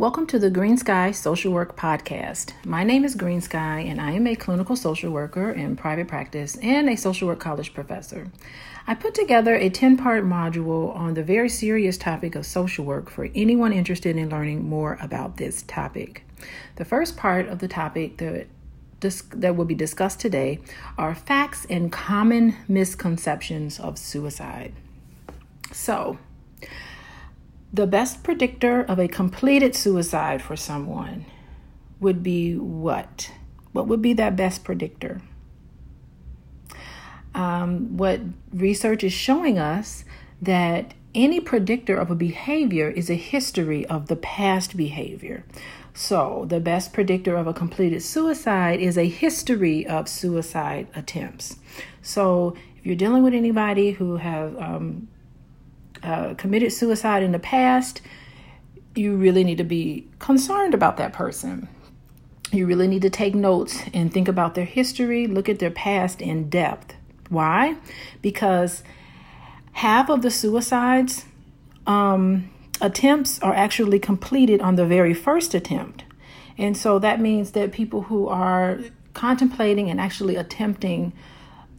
Welcome to the Green Sky Social Work Podcast. My name is Green Sky, and I am a clinical social worker in private practice and a social work college professor. I put together a 10 part module on the very serious topic of social work for anyone interested in learning more about this topic. The first part of the topic that that will be discussed today are facts and common misconceptions of suicide. So, the best predictor of a completed suicide for someone would be what? What would be that best predictor? Um, what research is showing us that any predictor of a behavior is a history of the past behavior. So, the best predictor of a completed suicide is a history of suicide attempts. So, if you're dealing with anybody who have um, uh, committed suicide in the past, you really need to be concerned about that person. You really need to take notes and think about their history, look at their past in depth. Why? Because half of the suicides um, attempts are actually completed on the very first attempt. And so that means that people who are contemplating and actually attempting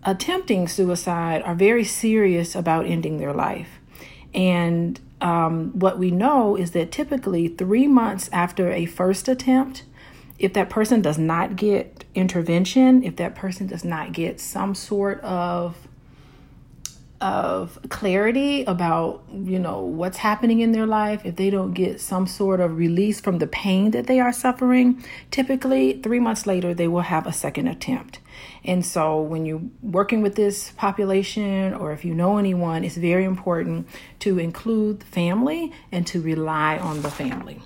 attempting suicide are very serious about ending their life. And um, what we know is that typically three months after a first attempt, if that person does not get intervention, if that person does not get some sort of of clarity about you know what's happening in their life if they don't get some sort of release from the pain that they are suffering typically 3 months later they will have a second attempt and so when you're working with this population or if you know anyone it's very important to include family and to rely on the family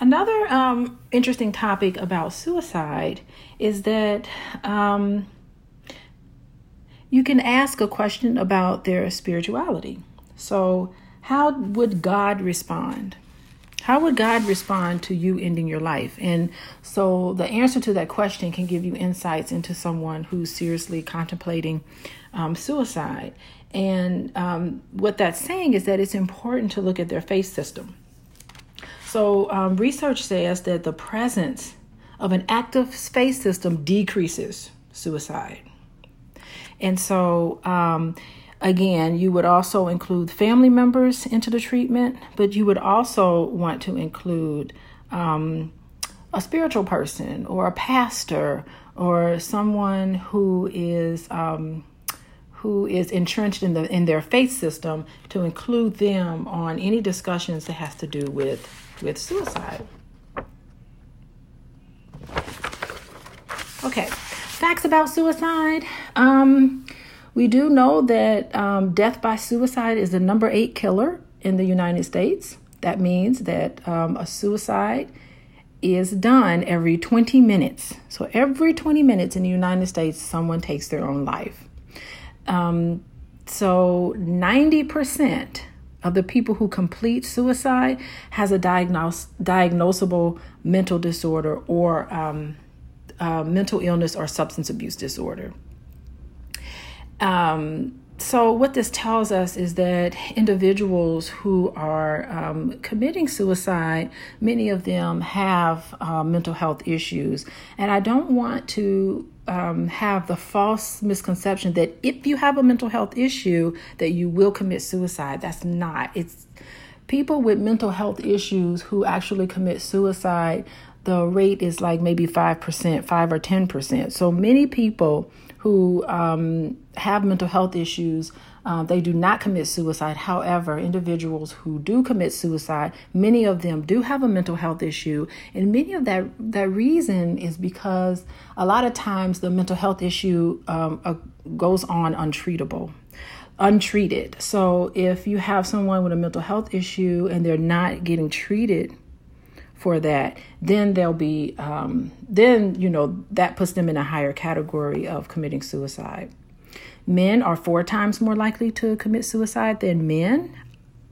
Another um, interesting topic about suicide is that um, you can ask a question about their spirituality. So, how would God respond? How would God respond to you ending your life? And so, the answer to that question can give you insights into someone who's seriously contemplating um, suicide. And um, what that's saying is that it's important to look at their faith system. So, um, research says that the presence of an active faith system decreases suicide. And so, um, again, you would also include family members into the treatment, but you would also want to include um, a spiritual person or a pastor or someone who is um, who is entrenched in the in their faith system to include them on any discussions that has to do with with suicide. Okay. Facts about suicide. Um, we do know that um, death by suicide is the number eight killer in the United States. That means that um, a suicide is done every 20 minutes. So, every 20 minutes in the United States, someone takes their own life. Um, so, 90% of the people who complete suicide has a diagnose, diagnosable mental disorder or um, uh, mental illness or substance abuse disorder. Um, so, what this tells us is that individuals who are um, committing suicide, many of them have uh, mental health issues. And I don't want to um, have the false misconception that if you have a mental health issue, that you will commit suicide. That's not. It's people with mental health issues who actually commit suicide the rate is like maybe 5%, 5 or 10%. So many people who um, have mental health issues, uh, they do not commit suicide. However, individuals who do commit suicide, many of them do have a mental health issue, and many of that that reason is because a lot of times the mental health issue um, uh, goes on untreatable untreated. So if you have someone with a mental health issue and they're not getting treated for that, then they'll be, um, then, you know, that puts them in a higher category of committing suicide. Men are four times more likely to commit suicide than men.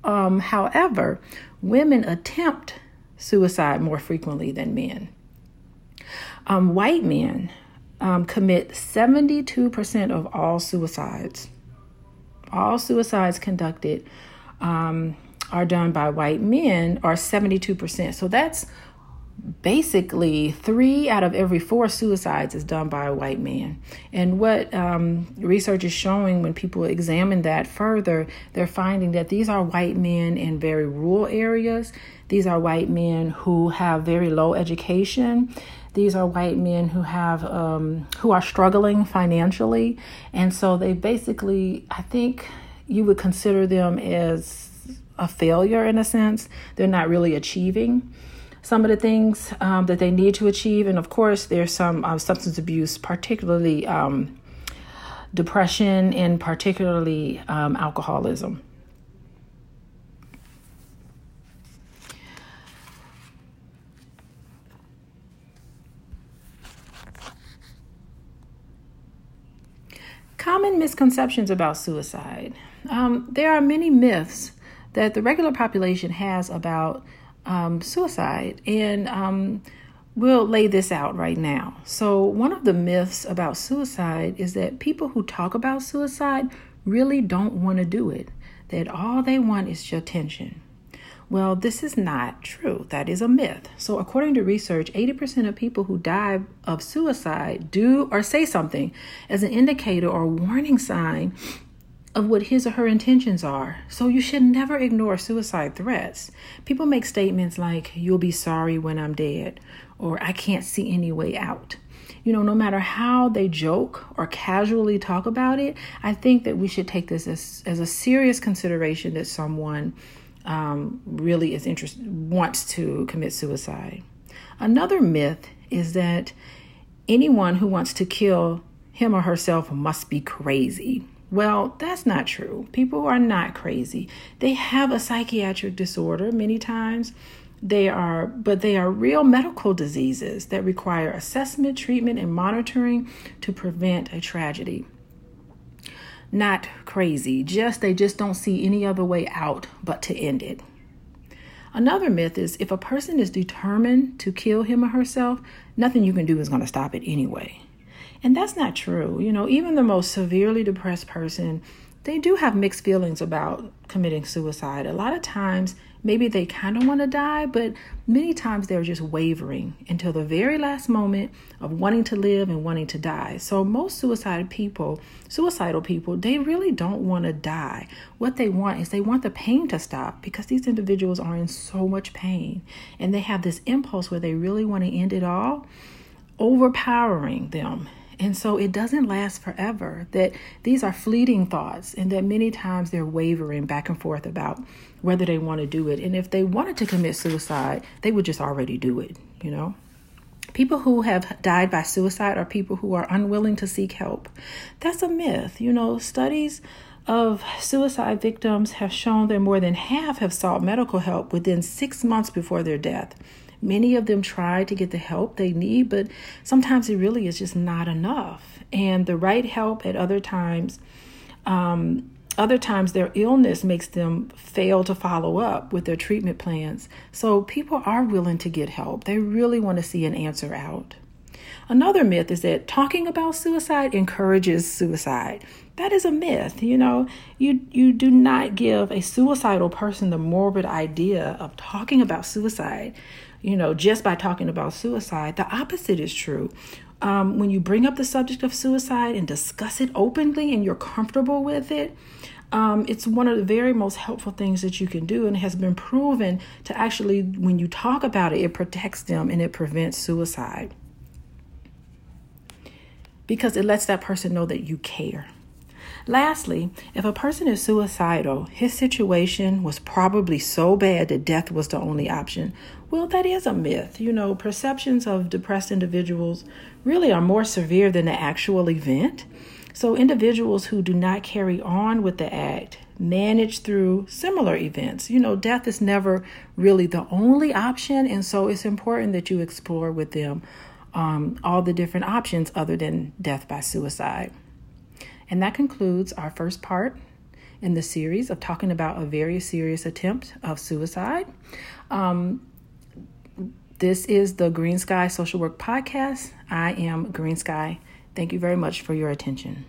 Um, however, women attempt suicide more frequently than men. Um, white men um, commit 72% of all suicides. All suicides conducted um, are done by white men are 72%. So that's basically three out of every four suicides is done by a white man. And what um, research is showing when people examine that further, they're finding that these are white men in very rural areas. These are white men who have very low education. These are white men who have um, who are struggling financially, and so they basically, I think, you would consider them as a failure in a sense. They're not really achieving some of the things um, that they need to achieve. And of course, there's some uh, substance abuse, particularly um, depression and particularly um, alcoholism. Common misconceptions about suicide. Um, there are many myths that the regular population has about um, suicide. And um, we'll lay this out right now. So, one of the myths about suicide is that people who talk about suicide really don't want to do it, that all they want is your attention. Well, this is not true. That is a myth. So, according to research, 80% of people who die of suicide do or say something as an indicator or warning sign of what his or her intentions are. So you should never ignore suicide threats. People make statements like, You'll be sorry when I'm dead, or I can't see any way out. You know, no matter how they joke or casually talk about it, I think that we should take this as, as a serious consideration that someone um, really is interested, wants to commit suicide. Another myth is that anyone who wants to kill him or herself must be crazy. Well, that's not true. People are not crazy. They have a psychiatric disorder many times. They are, but they are real medical diseases that require assessment, treatment, and monitoring to prevent a tragedy. Not crazy, just they just don't see any other way out but to end it. Another myth is if a person is determined to kill him or herself, nothing you can do is going to stop it anyway. And that's not true. You know, even the most severely depressed person, they do have mixed feelings about committing suicide. A lot of times, maybe they kind of want to die, but many times they're just wavering until the very last moment of wanting to live and wanting to die. So most suicide people, suicidal people, they really don't want to die. What they want is they want the pain to stop because these individuals are in so much pain and they have this impulse where they really want to end it all overpowering them and so it doesn't last forever, that these are fleeting thoughts, and that many times they're wavering back and forth about whether they want to do it. And if they wanted to commit suicide, they would just already do it, you know? People who have died by suicide are people who are unwilling to seek help. That's a myth. You know, studies of suicide victims have shown that more than half have sought medical help within six months before their death. Many of them try to get the help they need, but sometimes it really is just not enough. And the right help at other times, um, other times their illness makes them fail to follow up with their treatment plans. So people are willing to get help. They really want to see an answer out. Another myth is that talking about suicide encourages suicide. That is a myth. You know, you you do not give a suicidal person the morbid idea of talking about suicide you know, just by talking about suicide. The opposite is true. Um, when you bring up the subject of suicide and discuss it openly and you're comfortable with it, um, it's one of the very most helpful things that you can do and has been proven to actually, when you talk about it, it protects them and it prevents suicide because it lets that person know that you care. Lastly, if a person is suicidal, his situation was probably so bad that death was the only option. Well, that is a myth. You know, perceptions of depressed individuals really are more severe than the actual event. So, individuals who do not carry on with the act manage through similar events. You know, death is never really the only option, and so it's important that you explore with them um, all the different options other than death by suicide. And that concludes our first part in the series of talking about a very serious attempt of suicide. Um, this is the Green Sky Social Work Podcast. I am Green Sky. Thank you very much for your attention.